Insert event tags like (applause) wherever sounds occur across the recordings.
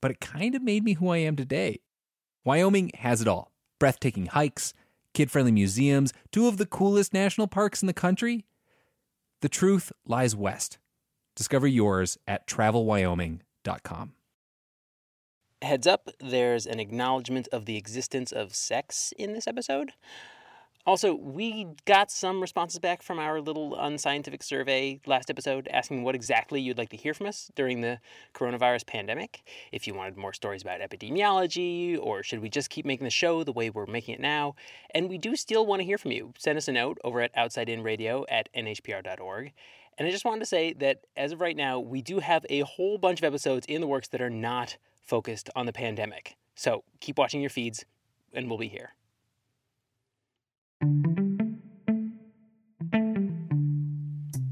but it kind of made me who I am today. Wyoming has it all breathtaking hikes, kid friendly museums, two of the coolest national parks in the country. The truth lies west. Discover yours at travelwyoming.com. Heads up, there's an acknowledgement of the existence of sex in this episode. Also, we got some responses back from our little unscientific survey last episode asking what exactly you'd like to hear from us during the coronavirus pandemic. If you wanted more stories about epidemiology, or should we just keep making the show the way we're making it now? And we do still want to hear from you. Send us a note over at outsideinradio at nhpr.org. And I just wanted to say that as of right now, we do have a whole bunch of episodes in the works that are not focused on the pandemic. So keep watching your feeds, and we'll be here.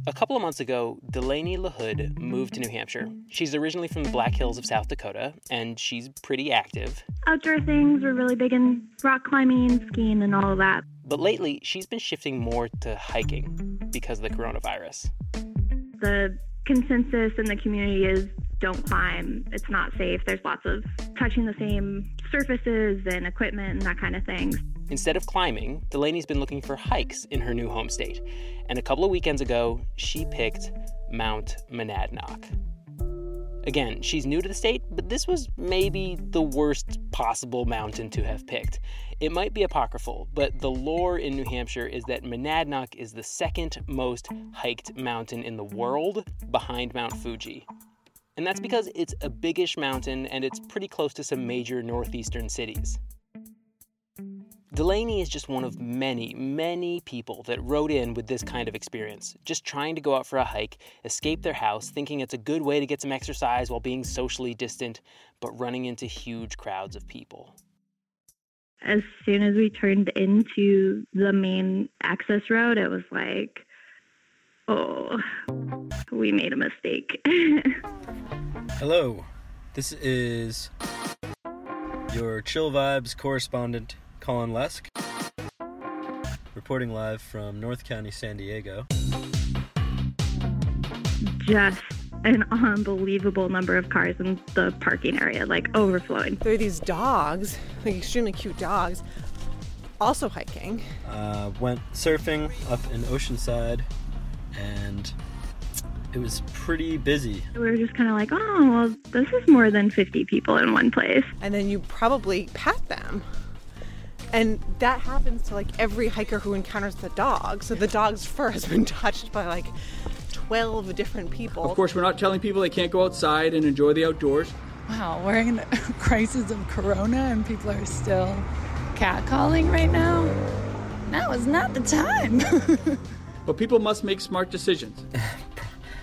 A couple of months ago, Delaney LaHood moved to New Hampshire. She's originally from the Black Hills of South Dakota, and she's pretty active. Outdoor things, we're really big in rock climbing, skiing, and all of that. But lately, she's been shifting more to hiking because of the coronavirus. The consensus in the community is don't climb. It's not safe. There's lots of touching the same surfaces and equipment and that kind of thing. Instead of climbing, Delaney's been looking for hikes in her new home state. And a couple of weekends ago, she picked Mount Monadnock. Again, she's new to the state, but this was maybe the worst possible mountain to have picked. It might be apocryphal, but the lore in New Hampshire is that Monadnock is the second most hiked mountain in the world behind Mount Fuji. And that's because it's a biggish mountain and it's pretty close to some major northeastern cities. Delaney is just one of many, many people that wrote in with this kind of experience, just trying to go out for a hike, escape their house, thinking it's a good way to get some exercise while being socially distant, but running into huge crowds of people. As soon as we turned into the main access road, it was like, oh, we made a mistake. (laughs) Hello, this is your Chill Vibes correspondent, Colin Lesk, reporting live from North County, San Diego. Just an unbelievable number of cars in the parking area, like overflowing. There are these dogs, like extremely cute dogs, also hiking. Uh, went surfing up in Oceanside, and it was pretty busy. We were just kind of like, oh, well, this is more than 50 people in one place. And then you probably pat them. And that happens to like every hiker who encounters the dog. So the dog's fur has been (laughs) touched by like 12 different people. Of course, we're not telling people they can't go outside and enjoy the outdoors. Wow, we're in a (laughs) crisis of corona and people are still catcalling right now? Now is not the time. (laughs) But people must make smart decisions.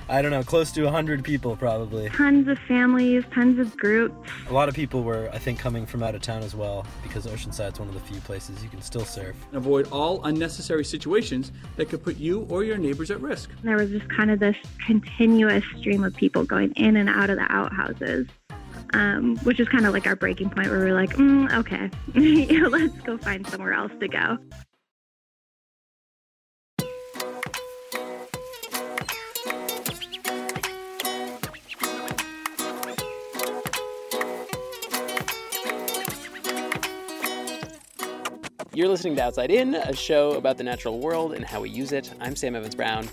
I don't know, close to 100 people probably. Tons of families, tons of groups. A lot of people were, I think, coming from out of town as well, because Oceanside's one of the few places you can still surf. And avoid all unnecessary situations that could put you or your neighbors at risk. There was just kind of this continuous stream of people going in and out of the outhouses. Um, which is kind of like our breaking point where we're like, mm, okay, (laughs) let's go find somewhere else to go. You're listening to Outside In, a show about the natural world and how we use it. I'm Sam Evans Brown.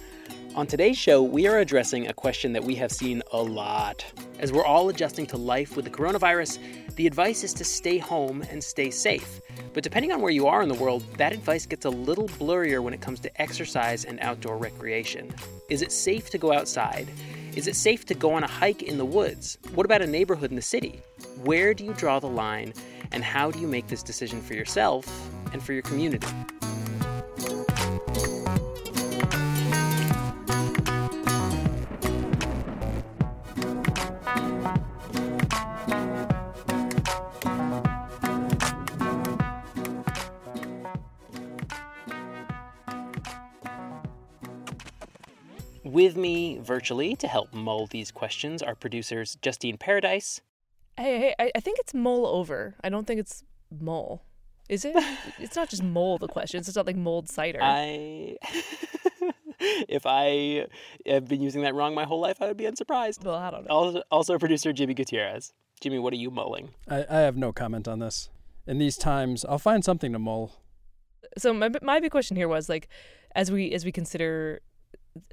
On today's show, we are addressing a question that we have seen a lot. As we're all adjusting to life with the coronavirus, the advice is to stay home and stay safe. But depending on where you are in the world, that advice gets a little blurrier when it comes to exercise and outdoor recreation. Is it safe to go outside? Is it safe to go on a hike in the woods? What about a neighborhood in the city? Where do you draw the line, and how do you make this decision for yourself and for your community? With me virtually to help mull these questions are producers Justine Paradise. Hey, hey, I, I think it's mull over. I don't think it's mull. Is it? (laughs) it's not just mull the questions. It's not like mulled cider. I. (laughs) if I have been using that wrong my whole life, I would be unsurprised. well, I don't know. Also, also producer Jimmy Gutierrez. Jimmy, what are you mulling? I, I have no comment on this. In these times, I'll find something to mull. So my my big question here was like, as we as we consider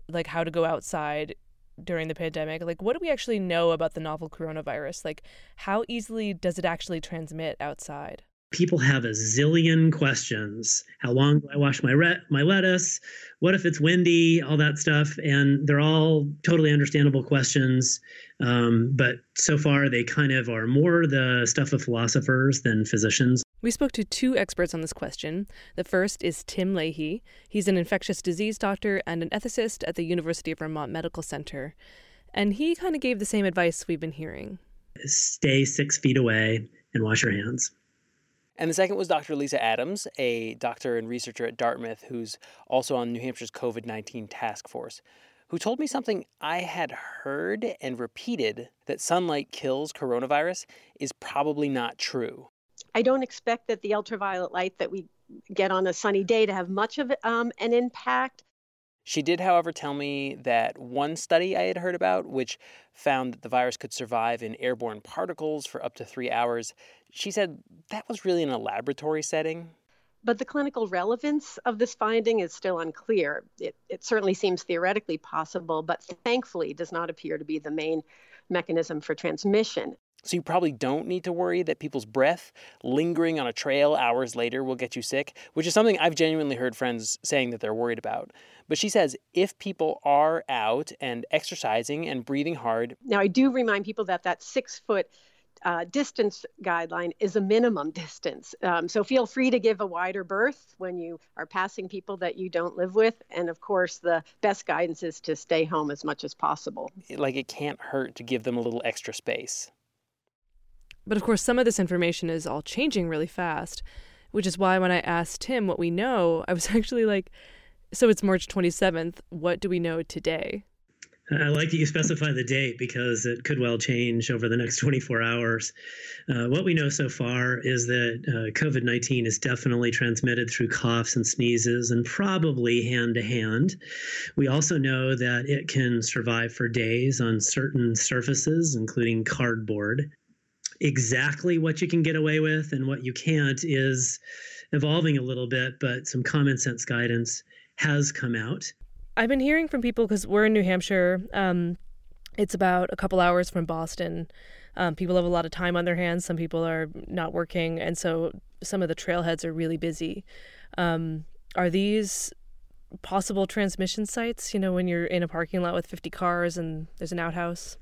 like how to go outside during the pandemic, like what do we actually know about the novel coronavirus? Like how easily does it actually transmit outside? People have a zillion questions. How long do I wash my re- my lettuce? What if it's windy? All that stuff, and they're all totally understandable questions. Um, but so far, they kind of are more the stuff of philosophers than physicians. We spoke to two experts on this question. The first is Tim Lahey. He's an infectious disease doctor and an ethicist at the University of Vermont Medical Center. And he kind of gave the same advice we've been hearing Stay six feet away and wash your hands. And the second was Dr. Lisa Adams, a doctor and researcher at Dartmouth who's also on New Hampshire's COVID 19 task force, who told me something I had heard and repeated that sunlight kills coronavirus is probably not true. I don't expect that the ultraviolet light that we get on a sunny day to have much of um, an impact. She did, however, tell me that one study I had heard about, which found that the virus could survive in airborne particles for up to three hours, she said that was really in a laboratory setting. But the clinical relevance of this finding is still unclear. It, it certainly seems theoretically possible, but thankfully does not appear to be the main mechanism for transmission. So you probably don't need to worry that people's breath lingering on a trail hours later will get you sick, which is something I've genuinely heard friends saying that they're worried about. But she says if people are out and exercising and breathing hard. Now, I do remind people that that six foot uh, distance guideline is a minimum distance. Um, so feel free to give a wider berth when you are passing people that you don't live with. And of course, the best guidance is to stay home as much as possible. Like it can't hurt to give them a little extra space. But of course, some of this information is all changing really fast, which is why when I asked him what we know, I was (laughs) actually like, so it's March 27th. What do we know today? I like that you specify the date because it could well change over the next 24 hours. Uh, what we know so far is that uh, COVID 19 is definitely transmitted through coughs and sneezes and probably hand to hand. We also know that it can survive for days on certain surfaces, including cardboard. Exactly what you can get away with and what you can't is evolving a little bit, but some common sense guidance has come out. I've been hearing from people because we're in New Hampshire. Um, it's about a couple hours from Boston. Um, people have a lot of time on their hands. Some people are not working, and so some of the trailheads are really busy. Um, are these possible transmission sites? You know, when you're in a parking lot with 50 cars and there's an outhouse.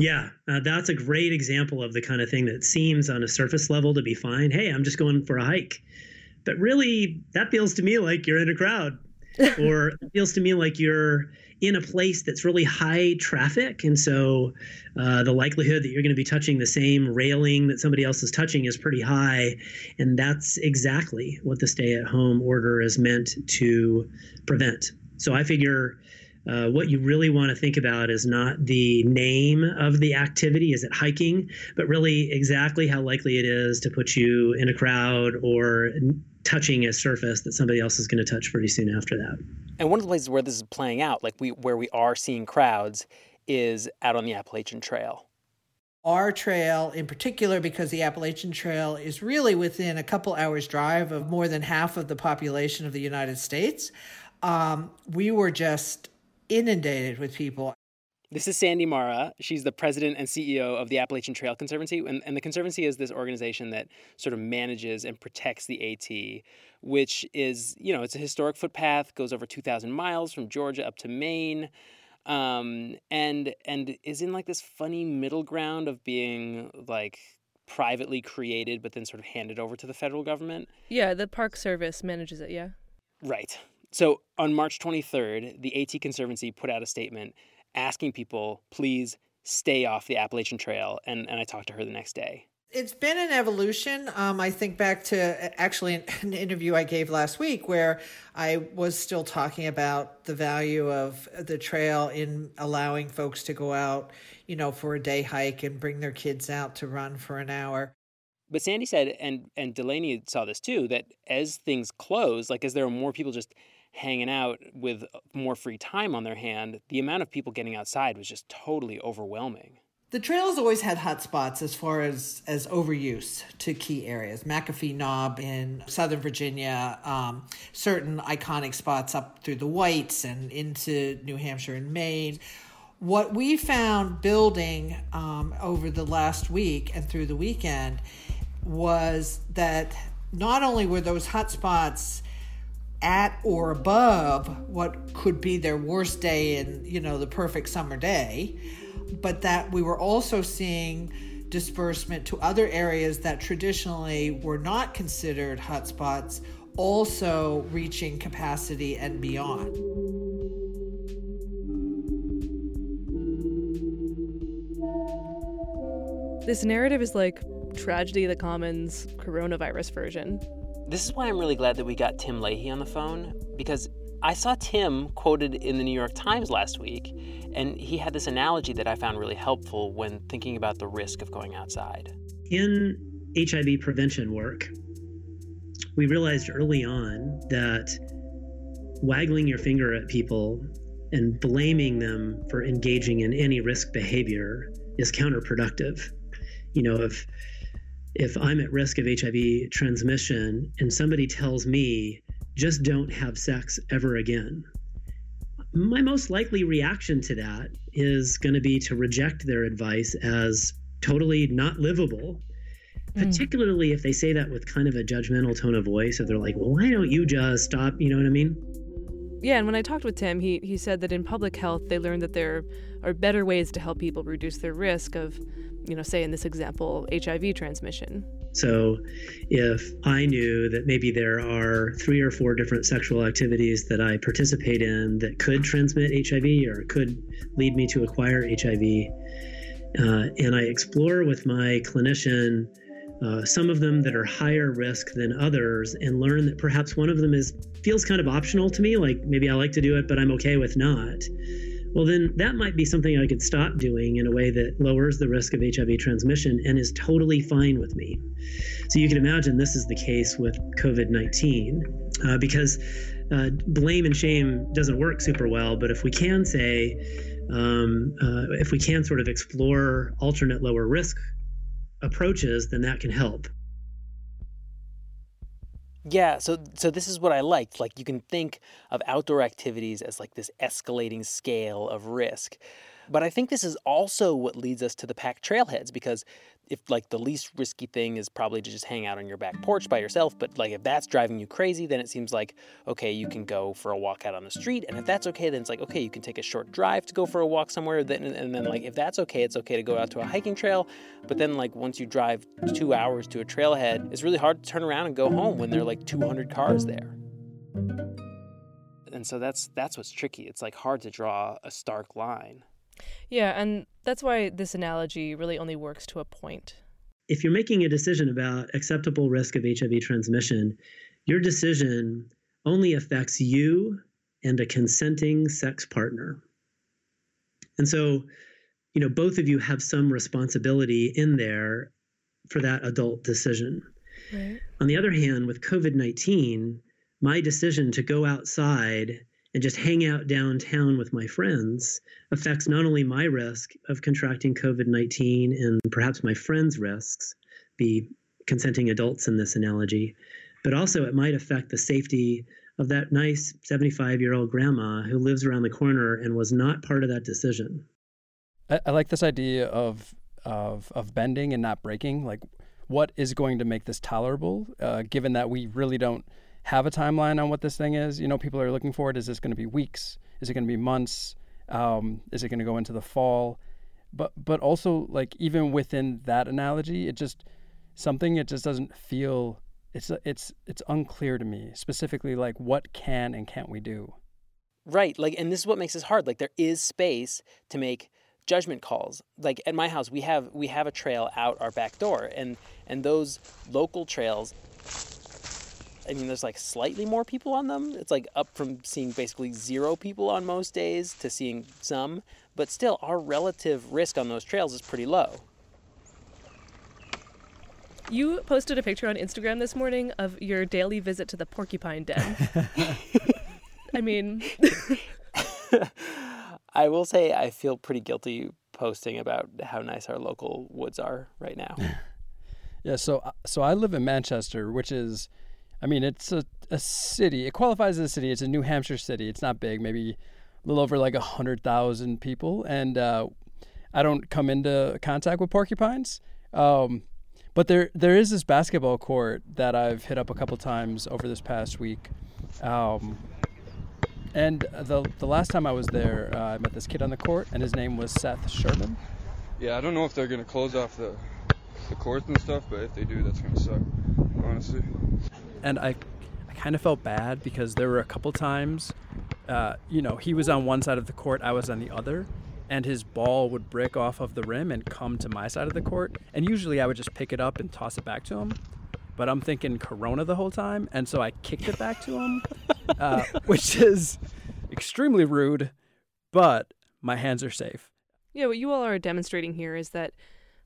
Yeah, uh, that's a great example of the kind of thing that seems on a surface level to be fine. Hey, I'm just going for a hike. But really, that feels to me like you're in a crowd (laughs) or it feels to me like you're in a place that's really high traffic. And so uh, the likelihood that you're going to be touching the same railing that somebody else is touching is pretty high. And that's exactly what the stay at home order is meant to prevent. So I figure. Uh, what you really want to think about is not the name of the activity, is it hiking, but really exactly how likely it is to put you in a crowd or touching a surface that somebody else is going to touch pretty soon after that. And one of the places where this is playing out, like we where we are seeing crowds, is out on the Appalachian Trail. Our trail, in particular, because the Appalachian Trail is really within a couple hours' drive of more than half of the population of the United States, um, we were just inundated with people. This is Sandy Marra. She's the president and CEO of the Appalachian Trail Conservancy. And, and, the Conservancy is this organization that sort of manages and protects the AT, which is, you know, it's a historic footpath, goes over 2,000 miles from Georgia up to Maine, um, and, and is in like this funny middle ground of being like privately created, but then sort of handed over to the federal government. Yeah, the Park Service manages it, yeah. Right. So on March 23rd, the AT Conservancy put out a statement asking people, please stay off the Appalachian Trail. And, and I talked to her the next day. It's been an evolution. Um, I think back to actually an, an, interview I gave last week where I was still talking about the value of the trail in allowing folks to go out, you know, for a day hike and bring their kids out to run for an hour. But Sandy said, and and Delaney saw this too, that as things close, like as there are more people just hanging out with more free time on their hand, the amount of people getting outside was just totally overwhelming. The trails always had hot spots as far as, as overuse to key areas. McAfee Knob in Southern Virginia, um, certain iconic spots up through the Whites and into New Hampshire and Maine. What we found building um, over the last week and through the weekend was that not only were those hot spots at or above what could be their worst day in you know the perfect summer day but that we were also seeing disbursement to other areas that traditionally were not considered hotspots also reaching capacity and beyond. This narrative is like tragedy of the commons coronavirus version this is why I'm really glad that we got Tim Lahey on the phone because I saw Tim quoted in the New York Times last week, and he had this analogy that I found really helpful when thinking about the risk of going outside. In HIV prevention work, we realized early on that waggling your finger at people and blaming them for engaging in any risk behavior is counterproductive. You know, if if I'm at risk of HIV transmission and somebody tells me, just don't have sex ever again, my most likely reaction to that is going to be to reject their advice as totally not livable. Mm. Particularly if they say that with kind of a judgmental tone of voice, or they're like, well, why don't you just stop? You know what I mean? Yeah, and when I talked with Tim, he, he said that in public health, they learned that there are better ways to help people reduce their risk of you know, say in this example, HIV transmission. So, if I knew that maybe there are three or four different sexual activities that I participate in that could transmit HIV or could lead me to acquire HIV, uh, and I explore with my clinician uh, some of them that are higher risk than others, and learn that perhaps one of them is feels kind of optional to me, like maybe I like to do it, but I'm okay with not well, then that might be something I could stop doing in a way that lowers the risk of HIV transmission and is totally fine with me. So you can imagine this is the case with COVID 19 uh, because uh, blame and shame doesn't work super well. But if we can say, um, uh, if we can sort of explore alternate lower risk approaches, then that can help. Yeah, so so this is what I liked. Like you can think of outdoor activities as like this escalating scale of risk. But I think this is also what leads us to the packed trailheads because if like the least risky thing is probably to just hang out on your back porch by yourself, but like if that's driving you crazy, then it seems like okay, you can go for a walk out on the street, and if that's okay, then it's like okay, you can take a short drive to go for a walk somewhere. Then and then like if that's okay, it's okay to go out to a hiking trail. But then like once you drive two hours to a trailhead, it's really hard to turn around and go home when there are like 200 cars there. And so that's that's what's tricky. It's like hard to draw a stark line. Yeah, and that's why this analogy really only works to a point. If you're making a decision about acceptable risk of HIV transmission, your decision only affects you and a consenting sex partner. And so, you know, both of you have some responsibility in there for that adult decision. Right. On the other hand, with COVID 19, my decision to go outside and just hang out downtown with my friends affects not only my risk of contracting COVID 19 and perhaps my friends' risks, be consenting adults in this analogy, but also it might affect the safety of that nice 75 year old grandma who lives around the corner and was not part of that decision. I, I like this idea of of of bending and not breaking. Like, what is going to make this tolerable? Uh, given that we really don't have a timeline on what this thing is. You know, people are looking for it. Is this going to be weeks? Is it going to be months? Um, is it going to go into the fall? But but also like even within that analogy, it just something it just doesn't feel it's it's it's unclear to me specifically like what can and can't we do right like and this is what makes this hard like there is space to make judgment calls like at my house we have we have a trail out our back door and and those local trails I mean, there's like slightly more people on them. It's like up from seeing basically zero people on most days to seeing some, but still, our relative risk on those trails is pretty low. You posted a picture on Instagram this morning of your daily visit to the porcupine den. (laughs) I mean, I will say I feel pretty guilty posting about how nice our local woods are right now. (laughs) yeah, so uh, so I live in Manchester, which is I mean, it's a, a city. It qualifies as a city. It's a New Hampshire city. It's not big, maybe a little over like a 100,000 people and uh, I don't come into contact with porcupines. Um, but there there is this basketball court that I've hit up a couple times over this past week. Um, and the the last time I was there, uh, I met this kid on the court, and his name was Seth Sherman. Yeah, I don't know if they're gonna close off the the courts and stuff, but if they do, that's gonna suck, honestly. And I I kind of felt bad because there were a couple times, uh, you know, he was on one side of the court, I was on the other, and his ball would break off of the rim and come to my side of the court. And usually I would just pick it up and toss it back to him. But I'm thinking Corona the whole time, and so I kicked it back to him, uh, (laughs) which is extremely rude, but my hands are safe. Yeah, what you all are demonstrating here is that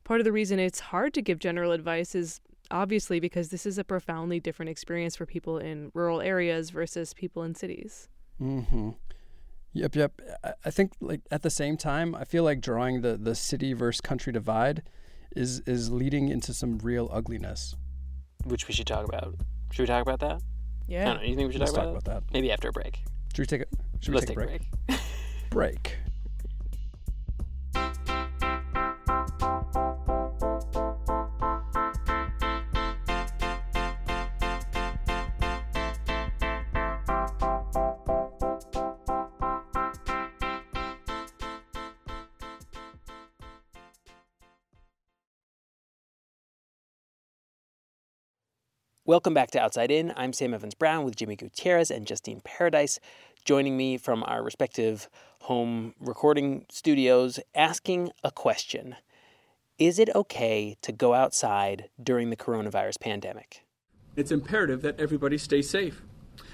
part of the reason it's hard to give general advice is obviously because this is a profoundly different experience for people in rural areas versus people in cities. Mm-hmm. Yep, yep. I think like at the same time, I feel like drawing the the city versus country divide is is leading into some real ugliness. Which we should talk about. Should we talk about that? Yeah. I don't know. You think we should Let's talk, talk about, about that? Maybe after a break. Should we take a should Let's we take, take a break? break. (laughs) break. Welcome back to Outside In. I'm Sam Evans Brown with Jimmy Gutierrez and Justine Paradise, joining me from our respective home recording studios, asking a question Is it okay to go outside during the coronavirus pandemic? It's imperative that everybody stay safe.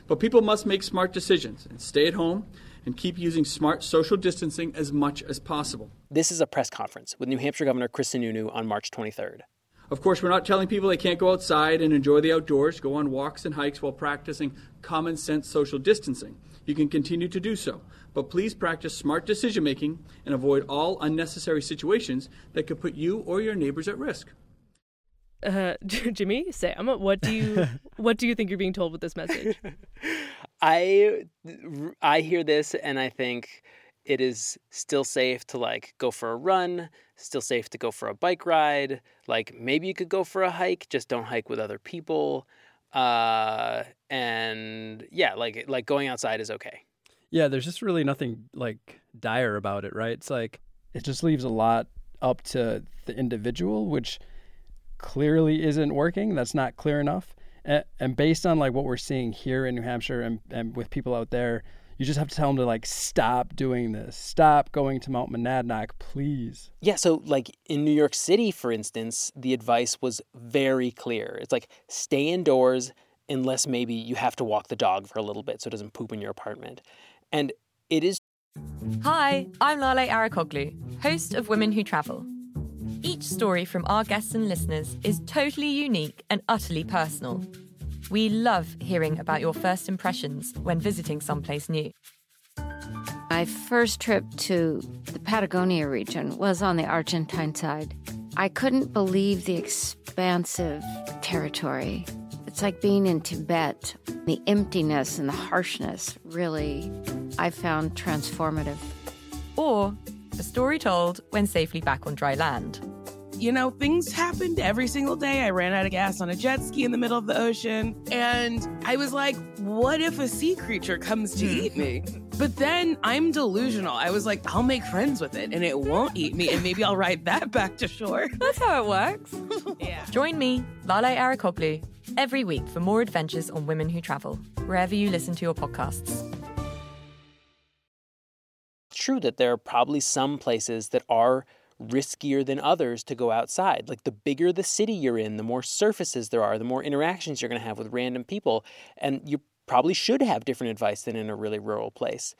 But people must make smart decisions and stay at home and keep using smart social distancing as much as possible. This is a press conference with New Hampshire Governor Chris Sununu on March 23rd. Of course, we're not telling people they can't go outside and enjoy the outdoors, go on walks and hikes while practicing common sense social distancing. You can continue to do so, but please practice smart decision making and avoid all unnecessary situations that could put you or your neighbors at risk. Uh, (laughs) Jimmy, Sam, what do you (laughs) what do you think you're being told with this message? (laughs) I I hear this and I think it is still safe to like go for a run, still safe to go for a bike ride. Like maybe you could go for a hike, just don't hike with other people. Uh, and yeah, like like going outside is okay. Yeah, there's just really nothing like dire about it, right? It's like it just leaves a lot up to the individual, which clearly isn't working. That's not clear enough. And, and based on like what we're seeing here in New Hampshire and, and with people out there, you just have to tell them to like stop doing this. Stop going to Mount Monadnock, please. Yeah, so like in New York City, for instance, the advice was very clear. It's like stay indoors unless maybe you have to walk the dog for a little bit so it doesn't poop in your apartment. And it is. Hi, I'm Lale Arikoglu, host of Women Who Travel. Each story from our guests and listeners is totally unique and utterly personal. We love hearing about your first impressions when visiting someplace new. My first trip to the Patagonia region was on the Argentine side. I couldn't believe the expansive territory. It's like being in Tibet. The emptiness and the harshness really, I found transformative. Or a story told when safely back on dry land. You know, things happened every single day. I ran out of gas on a jet ski in the middle of the ocean. And I was like, what if a sea creature comes to hmm. eat me? But then I'm delusional. I was like, I'll make friends with it and it won't eat me. And maybe I'll ride that back to shore. (laughs) That's how it works. (laughs) yeah. Join me, Lale Arikoglu, every week for more adventures on women who travel, wherever you listen to your podcasts. It's true that there are probably some places that are riskier than others to go outside. Like the bigger the city you're in, the more surfaces there are, the more interactions you're going to have with random people. And you probably should have different advice than in a really rural place.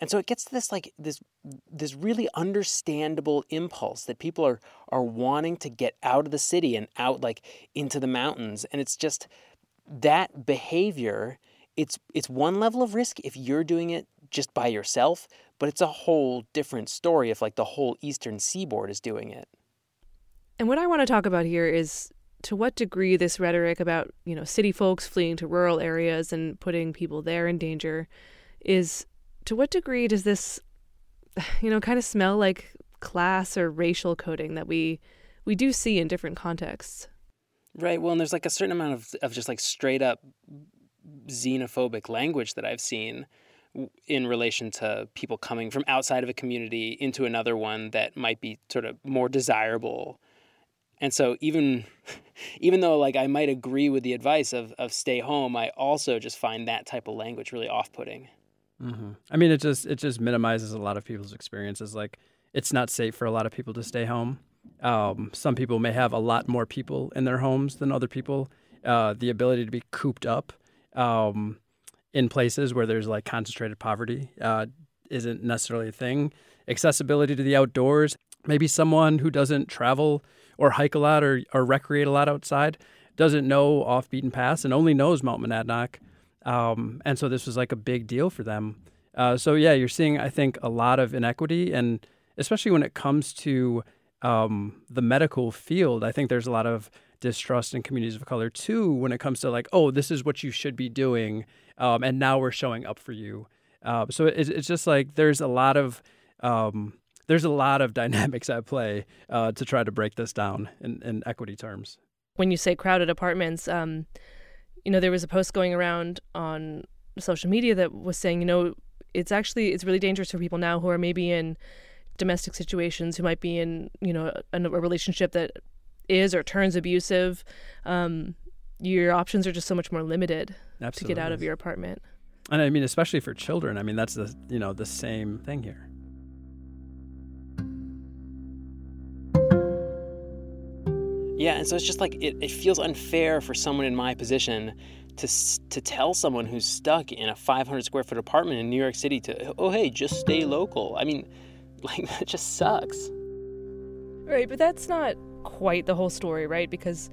And so it gets to this like this this really understandable impulse that people are are wanting to get out of the city and out like into the mountains. And it's just that behavior, it's it's one level of risk if you're doing it just by yourself, but it's a whole different story if like the whole eastern seaboard is doing it. And what I want to talk about here is to what degree this rhetoric about, you know, city folks fleeing to rural areas and putting people there in danger is to what degree does this (sighs) you know kind of smell like class or racial coding that we we do see in different contexts. Right. Well, and there's like a certain amount of of just like straight up xenophobic language that I've seen in relation to people coming from outside of a community into another one that might be sort of more desirable. And so even (laughs) even though like I might agree with the advice of of stay home, I also just find that type of language really off-putting. Mm-hmm. I mean, it just it just minimizes a lot of people's experiences. Like, it's not safe for a lot of people to stay home. Um, some people may have a lot more people in their homes than other people. Uh, the ability to be cooped up um, in places where there's like concentrated poverty uh, isn't necessarily a thing. Accessibility to the outdoors. Maybe someone who doesn't travel or hike a lot or, or recreate a lot outside doesn't know off beaten paths and only knows Mount Monadnock. Um, and so this was like a big deal for them. Uh, so yeah, you're seeing I think a lot of inequity, and especially when it comes to um, the medical field, I think there's a lot of distrust in communities of color too when it comes to like, oh, this is what you should be doing, um, and now we're showing up for you. Uh, so it's, it's just like there's a lot of um, there's a lot of (laughs) dynamics at play uh, to try to break this down in, in equity terms. When you say crowded apartments, um, you know, there was a post going around on social media that was saying, you know, it's actually it's really dangerous for people now who are maybe in domestic situations, who might be in you know a, a relationship that is or turns abusive. Um, your options are just so much more limited Absolutely. to get out of your apartment. And I mean, especially for children. I mean, that's the you know the same thing here. Yeah, and so it's just like it, it feels unfair for someone in my position to to tell someone who's stuck in a 500 square foot apartment in New York City to oh hey just stay local. I mean, (laughs) like that just sucks. Right, but that's not quite the whole story, right? Because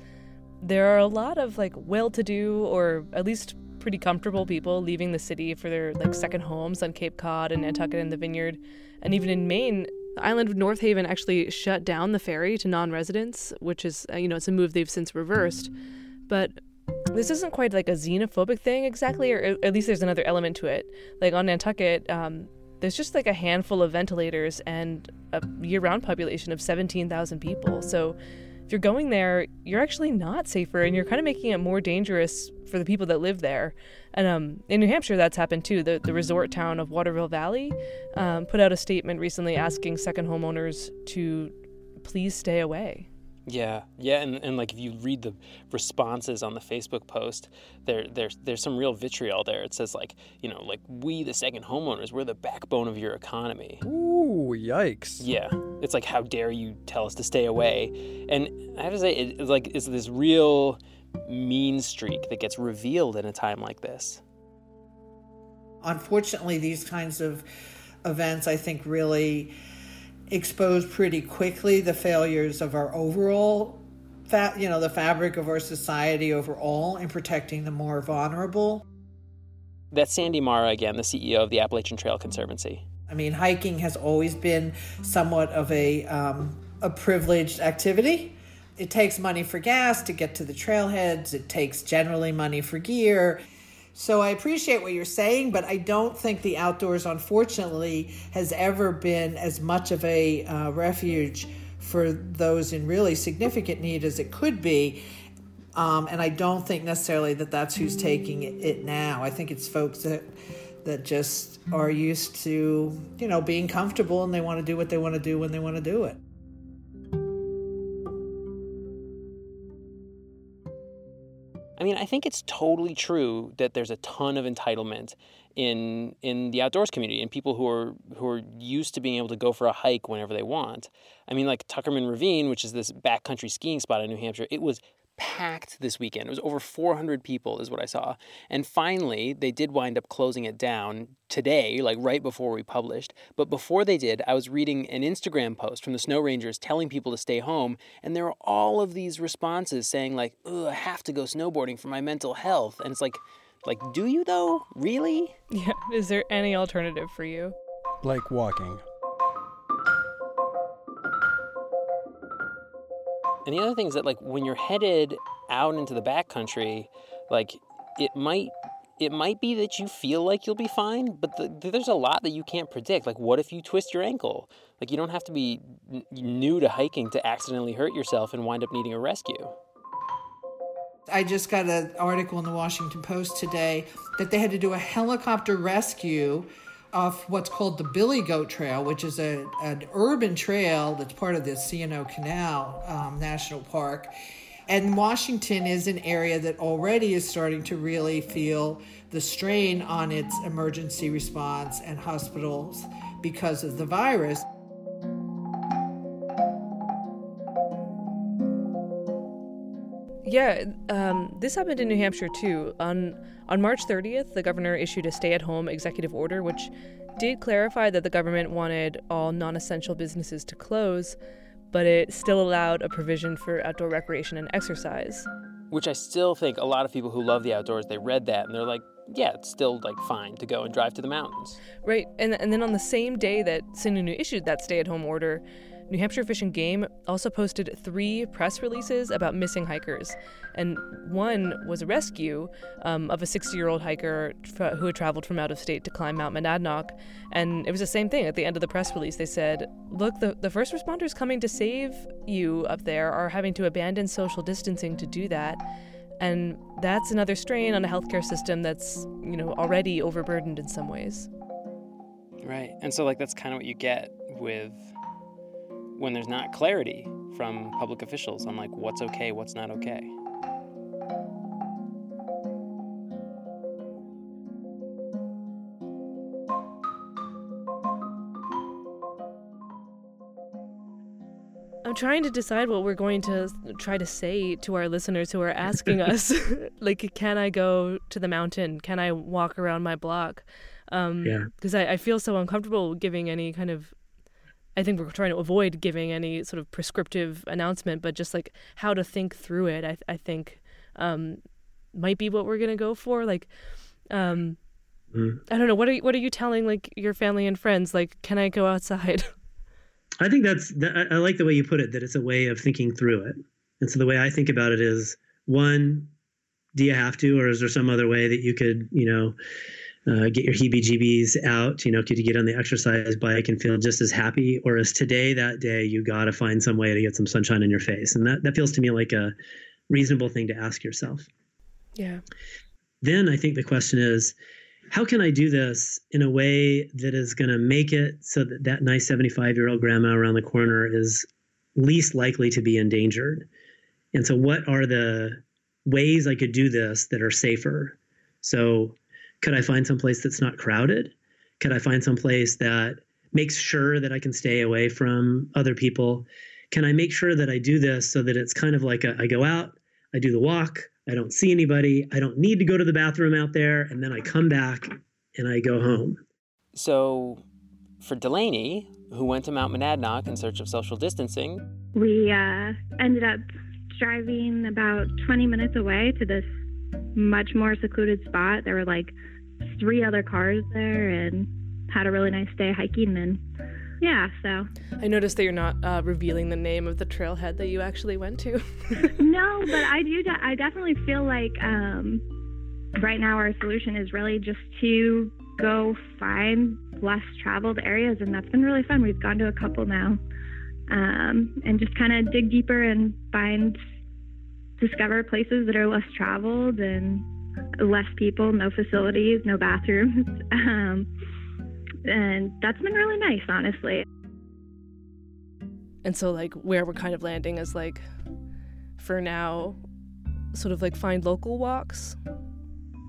there are a lot of like well-to-do or at least pretty comfortable people leaving the city for their like second homes on Cape Cod and Nantucket and the Vineyard, and even in Maine. The island of North Haven actually shut down the ferry to non-residents, which is uh, you know it's a move they've since reversed. But this isn't quite like a xenophobic thing exactly, or at least there's another element to it. Like on Nantucket, um, there's just like a handful of ventilators and a year-round population of 17,000 people. So if you're going there, you're actually not safer, and you're kind of making it more dangerous for the people that live there. And um, in New Hampshire, that's happened too. The, the resort town of Waterville Valley um, put out a statement recently asking second homeowners to please stay away. Yeah, yeah, and, and like if you read the responses on the Facebook post, there there's there's some real vitriol there. It says like you know like we the second homeowners we're the backbone of your economy. Ooh, yikes! Yeah, it's like how dare you tell us to stay away? And I have to say it's like it's this real mean streak that gets revealed in a time like this. Unfortunately, these kinds of events I think really expose pretty quickly the failures of our overall fa- you know the fabric of our society overall in protecting the more vulnerable that's sandy marra again the ceo of the appalachian trail conservancy I mean, hiking has always been somewhat of a, um, a privileged activity. It takes money for gas to get to the trailheads, it takes generally money for gear. So I appreciate what you're saying, but I don't think the outdoors, unfortunately, has ever been as much of a uh, refuge for those in really significant need as it could be. Um, and I don't think necessarily that that's who's taking it, it now. I think it's folks that that just are used to, you know, being comfortable and they want to do what they want to do when they want to do it. I mean, I think it's totally true that there's a ton of entitlement in in the outdoors community and people who are who are used to being able to go for a hike whenever they want. I mean, like Tuckerman Ravine, which is this backcountry skiing spot in New Hampshire, it was packed this weekend. It was over 400 people, is what I saw. And finally, they did wind up closing it down today, like right before we published. But before they did, I was reading an Instagram post from the Snow Rangers telling people to stay home. And there were all of these responses saying, like, I have to go snowboarding for my mental health. And it's like, like, do you though? Really? (laughs) Yeah. Is there any alternative for you? Like walking. And the other thing is that like when you're headed out into the backcountry, like it might it might be that you feel like you'll be fine, but the, there's a lot that you can't predict. Like what if you twist your ankle? Like you don't have to be n- new to hiking to accidentally hurt yourself and wind up needing a rescue. I just got an article in the Washington Post today that they had to do a helicopter rescue off what's called the Billy Goat Trail, which is a, an urban trail that's part of the C&O Canal um, National Park. And Washington is an area that already is starting to really feel the strain on its emergency response and hospitals because of the virus. Yeah, um, this happened in New Hampshire too. On on March 30th, the governor issued a stay-at-home executive order, which did clarify that the government wanted all non-essential businesses to close, but it still allowed a provision for outdoor recreation and exercise. Which I still think a lot of people who love the outdoors, they read that and they're like, yeah, it's still like fine to go and drive to the mountains. Right, and and then on the same day that Sununu issued that stay-at-home order, New Hampshire Fish and Game also posted three press releases about missing hikers. And one was a rescue um, of a 60 year old hiker f- who had traveled from out of state to climb Mount Monadnock. And it was the same thing. At the end of the press release, they said, Look, the, the first responders coming to save you up there are having to abandon social distancing to do that. And that's another strain on a healthcare system that's, you know, already overburdened in some ways. Right. And so, like, that's kind of what you get with when there's not clarity from public officials on like what's okay, what's not okay. I'm trying to decide what we're going to try to say to our listeners who are asking (laughs) us, (laughs) like, can I go to the mountain? Can I walk around my block? Um, Yeah. Because I, I feel so uncomfortable giving any kind of. I think we're trying to avoid giving any sort of prescriptive announcement, but just like how to think through it, I, I think um, might be what we're gonna go for. Like, um, Mm. I don't know. What are you, what are you telling like your family and friends? Like, can I go outside? (laughs) I think that's that, I I like the way you put it. That it's a way of thinking through it. And so the way I think about it is one: do you have to, or is there some other way that you could, you know, uh, get your heebie-jeebies out? You know, could you get on the exercise bike and feel just as happy, or is today that day you got to find some way to get some sunshine in your face? And that that feels to me like a reasonable thing to ask yourself. yeah. Then I think the question is, how can I do this in a way that is going to make it so that that nice 75 year old grandma around the corner is least likely to be endangered? And so, what are the ways I could do this that are safer? So, could I find some place that's not crowded? Could I find some place that makes sure that I can stay away from other people? Can I make sure that I do this so that it's kind of like a, I go out, I do the walk, I don't see anybody, I don't need to go to the bathroom out there, and then I come back and I go home. So, for Delaney, who went to Mount Monadnock in search of social distancing, We uh, ended up driving about 20 minutes away to this much more secluded spot. There were like three other cars there, and had a really nice day hiking. And yeah, so I noticed that you're not uh, revealing the name of the trailhead that you actually went to. (laughs) (laughs) no, but I do. De- I definitely feel like um, right now our solution is really just to go find less traveled areas, and that's been really fun. We've gone to a couple now, um, and just kind of dig deeper and find, discover places that are less traveled and less people, no facilities, no bathrooms. (laughs) Um, and that's been really nice, honestly. And so, like, where we're kind of landing is like, for now, sort of like find local walks.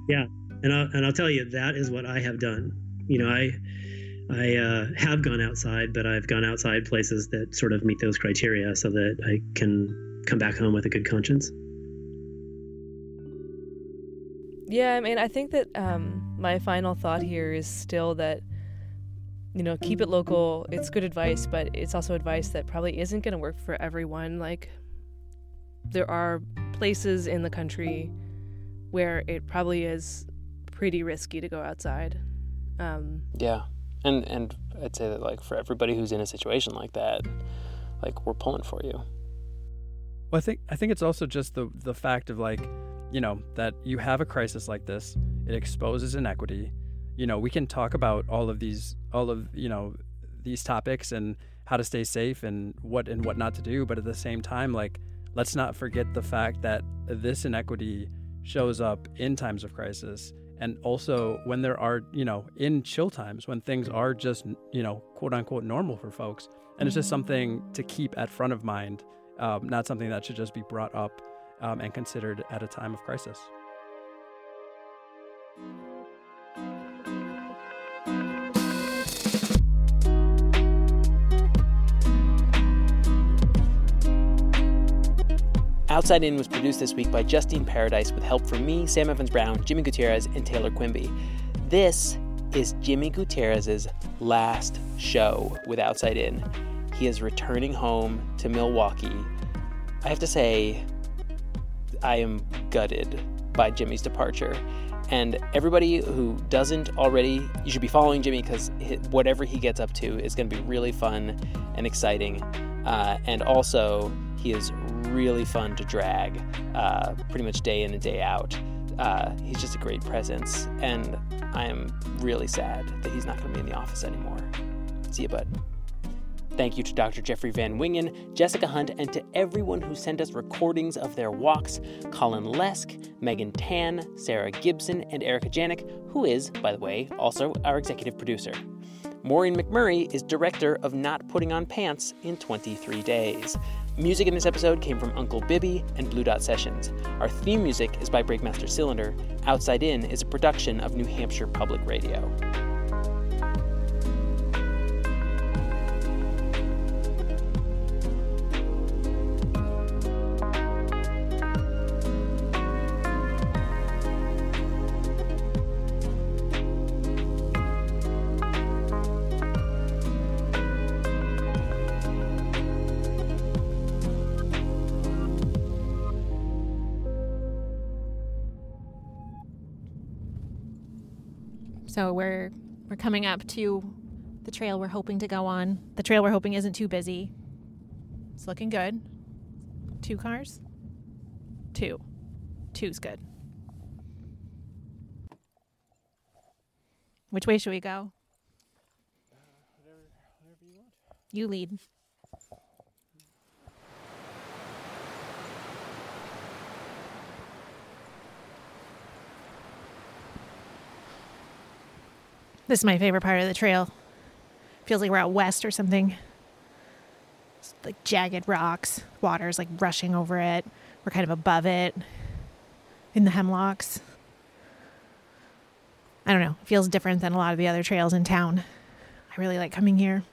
Yeah, and I'll, and I'll tell you that is what I have done. You know, I I uh, have gone outside, but I've gone outside places that sort of meet those criteria, so that I can come back home with a good conscience. Yeah, I mean, I think that um, my final thought here is still that you know, keep it local. It's good advice, but it's also advice that probably isn't going to work for everyone. Like, there are places in the country where it probably is pretty risky to go outside. Um, yeah, and and I'd say that like for everybody who's in a situation like that, like we're pulling for you. Well, I think I think it's also just the the fact of like, you know, that you have a crisis like this. It exposes inequity you know, we can talk about all of these, all of, you know, these topics and how to stay safe and what and what not to do. But at the same time, like, let's not forget the fact that this inequity shows up in times of crisis and also when there are, you know, in chill times when things are just, you know, quote unquote normal for folks. And it's just something to keep at front of mind, um, not something that should just be brought up um, and considered at a time of crisis. Outside In was produced this week by Justine Paradis with help from me, Sam Evans Brown, Jimmy Gutierrez, and Taylor Quimby. This is Jimmy Gutierrez's last show with Outside In. He is returning home to Milwaukee. I have to say, I am gutted by Jimmy's departure. And everybody who doesn't already, you should be following Jimmy because whatever he gets up to is going to be really fun and exciting. Uh, and also, he is really fun to drag uh, pretty much day in and day out. Uh, he's just a great presence, and I am really sad that he's not going to be in the office anymore. See you, bud. Thank you to Dr. Jeffrey Van Wingen, Jessica Hunt, and to everyone who sent us recordings of their walks Colin Lesk, Megan Tan, Sarah Gibson, and Erica Janik, who is, by the way, also our executive producer. Maureen McMurray is director of Not Putting on Pants in 23 Days. Music in this episode came from Uncle Bibby and Blue Dot Sessions. Our theme music is by Breakmaster Cylinder. Outside In is a production of New Hampshire Public Radio. So we're we're coming up to the trail we're hoping to go on. The trail we're hoping isn't too busy. It's looking good. Two cars? Two. Two's good. Which way should we go? You lead. This is my favorite part of the trail. Feels like we're out west or something. It's like jagged rocks, water's like rushing over it. We're kind of above it in the hemlocks. I don't know. It feels different than a lot of the other trails in town. I really like coming here.